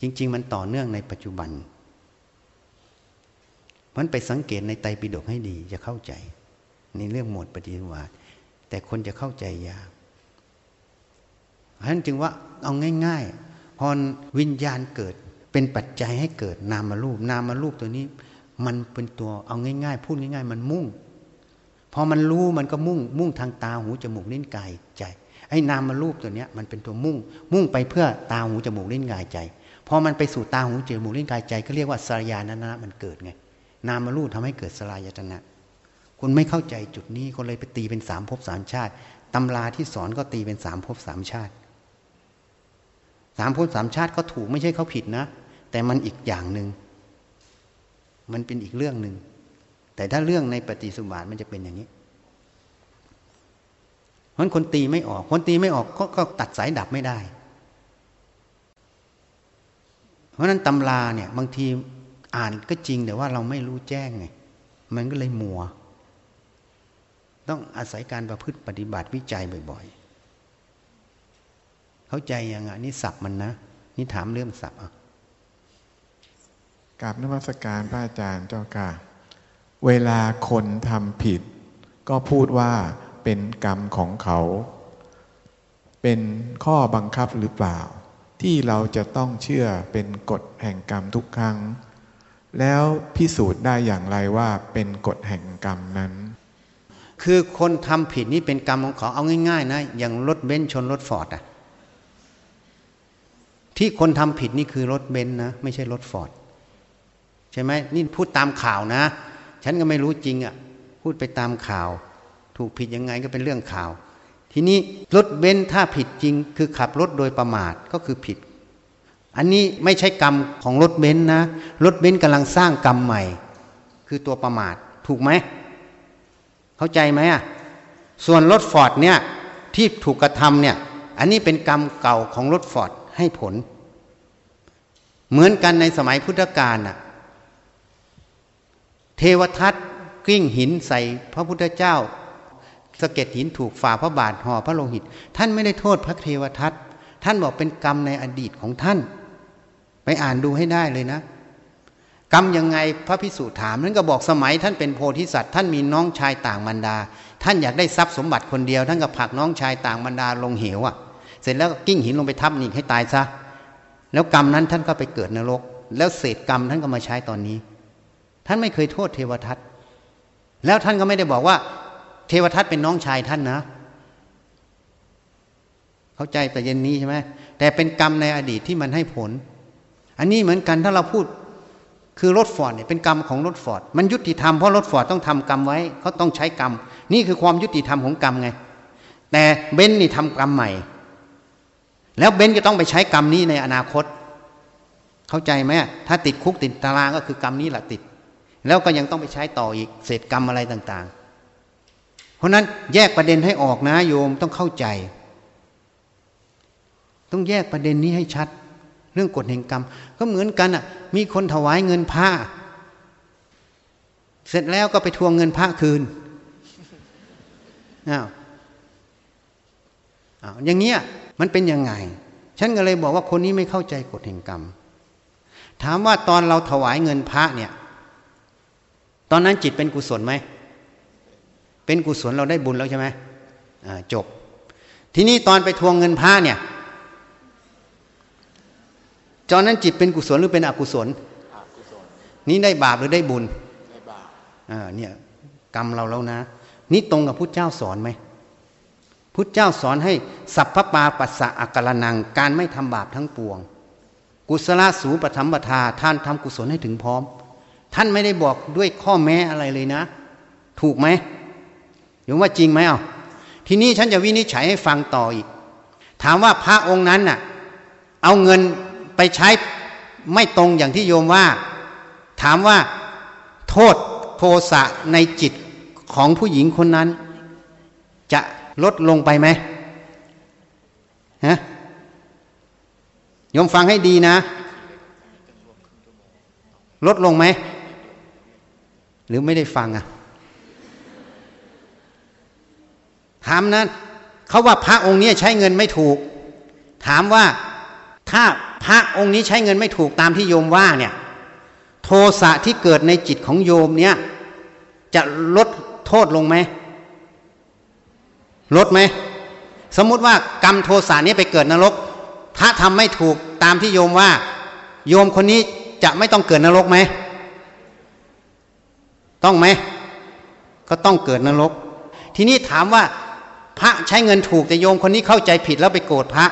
จริง ๆ มันต่อเนื่องในปัจจุบันมันไปสังเกตในไตรปิฎกให้ดีจะเข้าใจ ในเรื่องหมวดปฏิวัติแต่คนจะเข้าใจยากเพราะฉะนั้นจึงว่าเอาง่าย ๆ พอวิญญาณเกิดเป็นปัจจัยให้เกิดนามารูป นามารูปตัวนี้ มันเป็นตัวเอาง่าย ๆ พูดง่าย ๆ มันมุ่ง พอมันรู้มันก็มุ่งมุ่งทางตาหูจมูกลิ้นกายใจ ไอ้นามารูปตัวเนี้ยมันเป็นตัวมุ่ง มุ่งไปเพื่อตาหูจมูกลิ้นกายใจพอมันไปสู่ตาหูจมูกลิ้นกายใจก็เรียกว่าสลายานะนะมันเกิดไง นามารูปทำให้เกิดสลายตนะคุณไม่เข้าใจจุดนี้คนเลยไปตีเป็นสามภพสามชาติตำราที่สอนก็ตีเป็นสามภพสามชาติสามภพสามชาติก็ถูกไม่ใช่เขาผิดนะ แต่มันอีกอย่างหนึ่งมันเป็นอีกเรื่องหนึ่ง แต่ถ้าเรื่องในปฏิสุบาทมันจะเป็นอย่างนี้เพราะคนตีไม่ออก คนตีไม่ออกก็ตัดสายดับไม่ได้ เพราะนั้นตำราเนี่ย บางทีอ่านก็จริงแต่ว่าเราไม่รู้แจ้งไงมันก็เลยมัว ต้องอาศัยการประพฤติปฏิบัติวิจัยบ่อยๆ เข้าใจยังไงนี่สับมันนะ นี่ถามเรื่องสับอะกราบนมัสการพระอาจารย์เจ้าค่ะ เวลาคนทำผิด ก็พูดว่าเป็นกรรมของเขา เป็นข้อบังคับหรือเปล่า ที่เราจะต้องเชื่อเป็นกฎแห่งกรรมทุกครั้ง แล้วพิสูจน์ได้อย่างไรว่าเป็นกฎแห่งกรรมนั้น คือคนทำผิดนี่เป็นกรรมของเขาเอาง่ายๆนะอย่างรถเบนซ์ชนรถฟอร์ดอะที่คนทำผิดนี่คือรถเบนซ์นะ ไม่ใช่รถฟอร์ดใช่ไหมนี่พูดตามข่าวนะ ฉันก็ไม่รู้จริงอะ่ะ พูดไปตามข่าว ถูกผิดยังไงก็เป็นเรื่องข่าว ทีนี้รถเบนซ์ถ้าผิดจริง คือขับรถโดยประมาทก็คือผิด อันนี้ไม่ใช่กรรมของรถเบนซ์นะรถเบนซ์กำลังสร้างกรรมใหม่ คือตัวประมาท ถูกไหมเข้าใจไหมอะส่วนรถฟอร์ดเนี่ยที่ถูกกระทำเนี่ยอันนี้เป็นกรรมเก่าของรถฟอร์ดให้ผล เหมือนกันในสมัยพุทธกาลน่ะ เทวทัตกลิ้งหินใส่พระพุทธเจ้าสะเก็ดหินถูกฝ่าพระบาทห่อพระโลหิต ท่านไม่ได้โทษพระเทวทัตท่านบอกเป็นกรรมในอดีตของท่าน ไปอ่านดูให้ได้เลยนะ กรรมยังไงพระพิสุถามนั้นก็บอกสมัยท่านเป็นโพธิสัตว์ท่านมีน้องชายต่างบรรดา ท่านอยากได้ทรัพย์สมบัติคนเดียว ท่านก็ผลักน้องชายต่างบรรดาลงเหวอะ เสร็จแล้วก็กิ้งหินลงไปทับนี่ให้ตายซะแล้วกรรมนั้นท่านก็ไปเกิดนรก แล้วเศษกรรมท่านก็มาใช้ตอนนี้ ท่านไม่เคยโทษเทวทัตแล้วท่านก็ไม่ได้บอกว่า เทวทัตเป็นน้องชายท่านนะ เข้าใจแต่เย็นนี้ใช่ไหมแต่เป็นกรรมในอดีตที่มันให้ผล อันนี้เหมือนกันถ้าเราพูดคือรถฟอร์ดเนี่ยเป็นกรรมของรถฟอร์ดมันยุติธรรมเพราะรถฟอร์ดต้องทำกรรมไว้เขาต้องใช้กรรม นี่คือความยุติธรรมของกรรมไง แต่เบนนี่ทำกรรมใหม่ แล้วเบนก็ต้องไปใช้กรรมนี้ในอนาคต เข้าใจไหมถ้าติดคุกติดตารางก็คือกรรมนี้แหละติด แล้วก็ยังต้องไปใช้ต่ออีกเศษกรรมอะไรต่าง ๆ เพราะนั้นแยกประเด็นให้ออกนะโยมต้องเข้าใจ ต้องแยกประเด็นนี้ให้ชัด เรื่องกฎแห่งกรรม ก็เหมือนกันอะ มีคนถวายเงินพระเสร็จแล้วก็ไปทวงเงินพระคืนอ้าวอ้าวอย่างเงี้ยมันเป็นยังไง ฉันก็เลยบอกว่าคนนี้ไม่เข้าใจกฎแห่งกรรม ถามว่าตอนเราถวายเงินพระเนี่ย ตอนนั้นจิตเป็นกุศลไหม เป็นกุศลเราได้บุญแล้วใช่ไหมจบ ทีนี้ตอนไปทวงเงินพระเนี่ยตอนนั้นจิตเป็นกุศลหรือเป็นอกุศล นี่ได้บาปหรือได้บุญได้บาปอ่าเนี่ยกรรมเราแล้วนะ นี่ตรงกับพุทธเจ้าสอนไหมพุทธเจ้าสอนให้สัพพปาปัสสะอักรนัง การไม่ทำบาปทั้งปวง กุศลสูปธรรมปทาท่านทำกุศลให้ถึงพร้อม ท่านไม่ได้บอกด้วยข้อแม้อะไรเลยนะ ถูกไหมยมว่าจริงไหมเอะทีนี้ฉันจะวินิจฉัยให้ฟังต่ออีก ถามว่าพระองค์นั้นน่ะ เอาเงินไปใช้ไม่ตรงอย่างที่โยมว่า ถามว่าโทษโทสะในจิตของผู้หญิงคนนั้น จะลดลงไปไหมฮะโยมฟังให้ดีนะ ลดลงไหม หรือไม่ได้ฟังอะถามนั้นเขาว่าพระองค์นี้ใช้เงินไม่ถูก ถามว่าถ้าพระองค์นี้ใช้เงินไม่ถูกตามที่โยมว่าเนี่ย โทสะที่เกิดในจิตของโยมเนี่ย จะลดโทษลงไหมลดไหมสมมุติว่ากรรมโทสะนี้ไปเกิดนรกพระทำไม่ถูกตามที่โยมว่า โยมคนนี้จะไม่ต้องเกิดนรกไหม ต้องไหม ก็ต้องเกิดนรก ทีนี้ถามว่าพระใช้เงินถูกแต่โยมคนนี้เข้าใจผิดแล้วไปโกรธพระ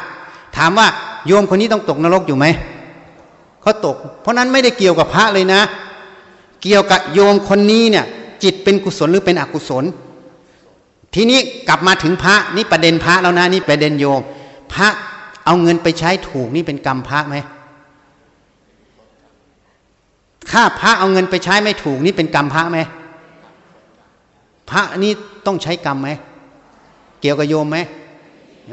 ถามว่าโยมคนนี้ต้องตกนรกอยู่ไหมเขาตก เพราะนั้นไม่ได้เกี่ยวกับพระเลยนะ เกี่ยวกับโยมคนนี้เนี่ย จิตเป็นกุศลหรือเป็นอกุศล ทีนี้กลับมาถึงพระนี่ประเด็นพระแล้วนะนี่ประเด็นโยม พระเอาเงินไปใช้ถูกนี่เป็นกรรมพระไหม ถ้าพระเอาเงินไปใช้ไม่ถูกนี่เป็นกรรมพระไหมพระนี่ต้องใช้กรรมไหมเกี่ยวกับโยมไหม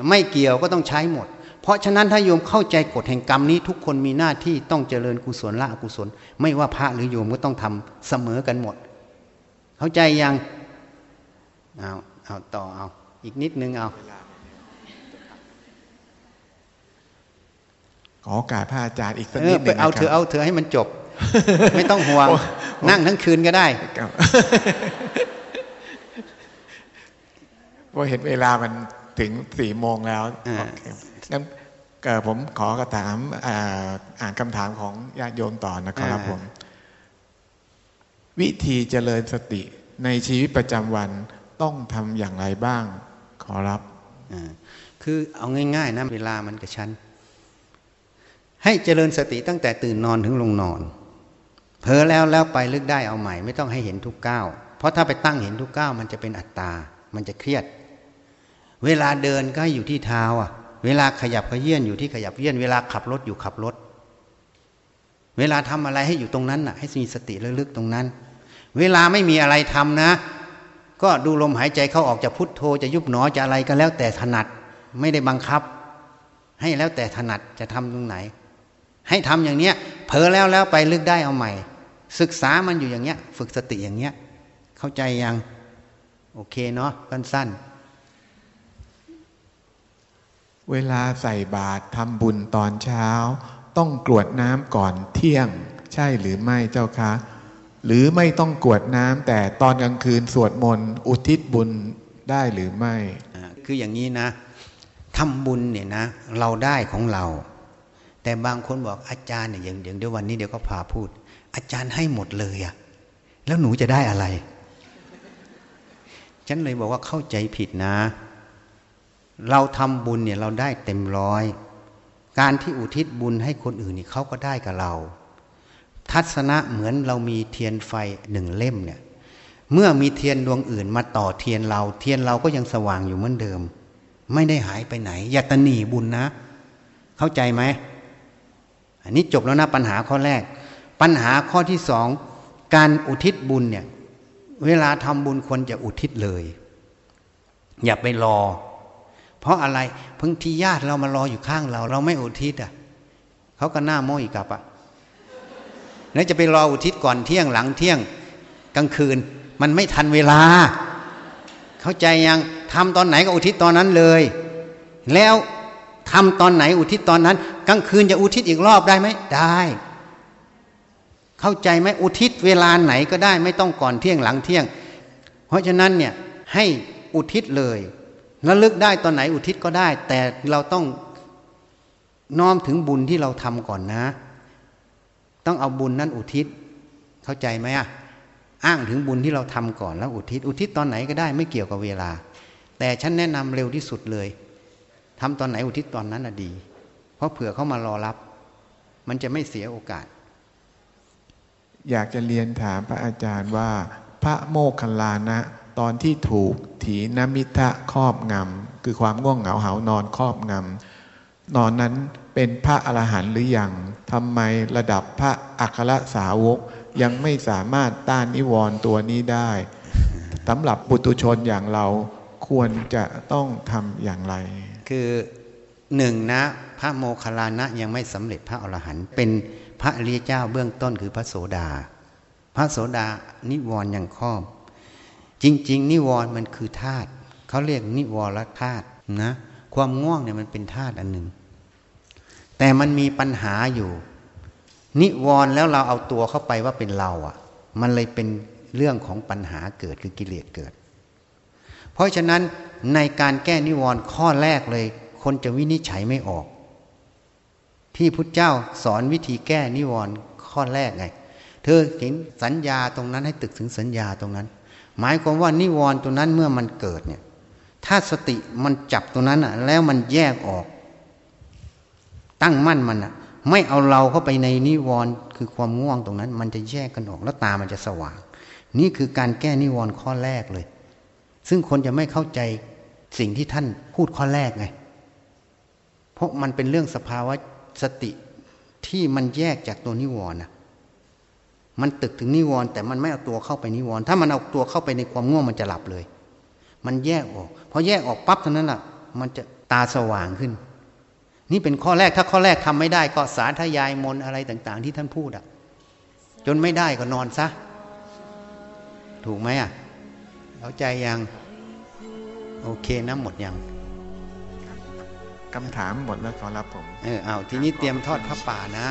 ไม่เกี่ยวก็ต้องใช้หมด เพราะฉะนั้นถ้าโยมเข้าใจกฎแห่งกรรมนี้ ทุกคนมีหน้าที่ต้องเจริญกุศลละอกุศล ไม่ว่าพระหรือโยมก็ต้องทำเสมอกันหมด เข้าใจยังเอาเอาต่อเอาอีกนิดนึงเอาขอโอกาสพระอาจารย์อีกสักเอนิอดหไปนึ่งเอานะคเธอรับเอาเธอให้มันจบ ไม่ต้องห่วง นั่งทั้งคืนก็ได้ครับพอเห็นเวลามันถึงสี่โมงแล้วอ่าโอเคงั้นเอ่อผมขอกระถามอ่าอ่านคำถามของญาติโยมต่อนะครับผม วิธีเจริญสติในชีวิตประจำวันต้องทำอย่างไรบ้าง ขอรับอ่าคือเอาง่ายๆนะเวลามันกระชั้นให้เจริญสติตั้งแต่ตื่นนอนถึงลงนอน เผลอแล้วแล้วไปลึกได้เอาใหม่ ไม่ต้องให้เห็นทุกก้าวเพราะถ้าไปตั้งเห็นทุกก้าวมันจะเป็นอัตตา มันจะเครียด เวลาเดินก็อยู่ที่เท้าอะ เวลาขยับขยื่นอยู่ที่ขยับเยื่อนเวลาขับรถอยู่ขับรถ เวลาทำอะไรให้อยู่ตรงนั้นน่ะ ให้มีสติระลึกตรงนั้น เวลาไม่มีอะไรทำนะ ก็ดูลมหายใจเข้าออกจะพุทโธจะยุบหนอจะอะไรก็แล้วแต่ถนัดไม่ได้บังคับ ให้แล้วแต่ถนัดจะทำตรงไหน ให้ทำอย่างเนี้ย เผลอแล้วแล้วไปลึกได้เอาใหม่ ศึกษามันอยู่อย่างเงี้ย ฝึกสติอย่างเงี้ย เข้าใจยัง โอเคเนาะสั้นเวลาใส่บาตรทำบุญตอนเช้า ต้องกรวดน้ำก่อนเที่ยง ใช่หรือไม่เจ้าคะ หรือไม่ต้องกรวดน้ำแต่ตอนกลางคืนสวดมนต์อุทิศบุญได้หรือไม่ๆอ่าคืออย่างนี้นะทำบุญเนี่ยนะ เราได้ของเรา แต่บางคนบอกอาจารย์เนี่ยอย่างอย่างเดี๋ยววันนี้เดี๋ยวก็พาพูด อาจารย์ให้หมดเลยอะแล้วหนูจะได้อะไร ฉันเลยบอกว่าเข้าใจผิดนะ เราทำบุญเนี่ยเราได้เต็มร้อย การที่อุทิศบุญให้คนอื่นนี่เขาก็ได้กับเรา ทัศนะเหมือนเรามีเทียนไฟหนึ่งเล่มเนี่ยเมื่อมีเทียนดวงอื่นมาต่อเทียนเรา เทียนเราก็ยังสว่างอยู่เหมือนเดิม ไม่ได้หายไปไหนอย่าตะหนีบุญนะ เข้าใจไหม อันนี้จบแล้วนะปัญหาข้อแรก ปัญหาข้อที่สองการอุทิศบุญเนี่ย เวลาทำบุญควรจะอุทิศเลย อย่าไปรอ เพราะอะไรเพิ่งที่ญาติเรามารออยู่ข้างเรา เราไม่อุทิศอะเขาก็หน้าโมอีกกลับอะแล้วจะไปรออุทิศก่อนเที่ยงหลังเที่ยงกลางคืน มันไม่ทันเวลา เข้าใจยังทำตอนไหนก็อุทิศตอนนั้นเลย แล้วทำตอนไหนอุทิศตอนนั้น กลางคืนจะอุทิศอีกรอบได้ไหมได้ เข้าใจไหมอุทิศเวลาไหนก็ได้ ไม่ต้องก่อนเที่ยงหลังเที่ยง เพราะฉะนั้นเนี่ยให้อุทิศเลยระลึกได้ตอนไหนอุทิศก็ได้ แต่เราต้องน้อมถึงบุญที่เราทำก่อนนะ ต้องเอาบุญนั้นอุทิศ เข้าใจไหมอะอ้างถึงบุญที่เราทำก่อนแล้วอุทิศ อุทิศตอนไหนก็ได้ไม่เกี่ยวกับเวลา แต่ฉันแนะนำเร็วที่สุดเลยทำตอนไหนอุทิศตอนนั้นน่ะดี เพราะเผื่อเขามารอรับ มันจะไม่เสียโอกาส อยากจะเรียนถามพระอาจารย์ว่า พระโมคคัลลานะ ตอนที่ถูกถีนมิทะครอบงำคือความง่วงเหงาเหานอนครอบงำนอนนั้นเป็นพระอรหันต์หรือยังทำไมระดับพระอัครสาวกยังไม่สามารถต้านนิวรณ์ตัวนี้ได้สำหรับปุตุชนอย่างเราควรจะต้องทำอย่างไร คือหนึ่งนะ พระโมคคัลลานะยังไม่สำเร็จพระอรหันต์เป็นพระอริยเจ้าเบื้องต้นคือพระโสดา พระโสดานิวรณ์ยังครอบ จริง ๆ นิวรณ์มันคือธาตุเขาเรียกนิวรธาตุนะความง่วงเนี่ยมันเป็นธาตุอันหนึ่ง แต่มันมีปัญหาอยู่ นิวรณ์แล้วเราเอาตัวเข้าไปว่าเป็นเราอะ มันเลยเป็นเรื่องของปัญหาเกิดคือกิเลสเกิด เพราะฉะนั้นในการแก้นิวรณ์ข้อแรกเลย คนจะวินิจฉัยไม่ออก ที่พุทธเจ้าสอนวิธีแก้นิวรณ์ข้อแรกไง เธอเห็นสัญญาตรงนั้นให้ตึกถึงสัญญาตรงนั้น หมายความว่านิวรณ์ตรงนั้นเมื่อมันเกิดเนี่ย ถ้าสติมันจับตรงนั้นอะ แล้วมันแยกออก ตั้งมั่นมันอะ ไม่เอาเราเข้าไปในนิวรณ์คือความง่วงตรงนั้น มันจะแยกกันออกแล้วตามันจะสว่าง นี่คือการแก้นิวรณ์ข้อแรกเลย ซึ่งคนจะไม่เข้าใจสิ่งที่ท่านพูดข้อแรกไง เพราะมันเป็นเรื่องสภาวะ สติที่มันแยกจากตัวนิวรณ์นะมันตึกถึงนิวรณ์แต่มันไม่เอาตัวเข้าไปนิวรณ์ถ้ามันเอาตัวเข้าไปในความง่วงมันจะหลับเลย มันแยกออกพอแยกออกปั๊บเท่านั้นแหละมันจะตาสว่างขึ้น นี่เป็นข้อแรกถ้าข้อแรกทำไม่ได้ก็สาธยายมนอะไรต่าง ๆ ที่ท่านพูดอะจนไม่ได้ก็นอนซะ ถูกไหมอะเข้าใจยัง โอเคนะหมดยัง คำถามหมดแล้วขอรับผม เออเอาทีนี้เตรียมทอดพระป่านะ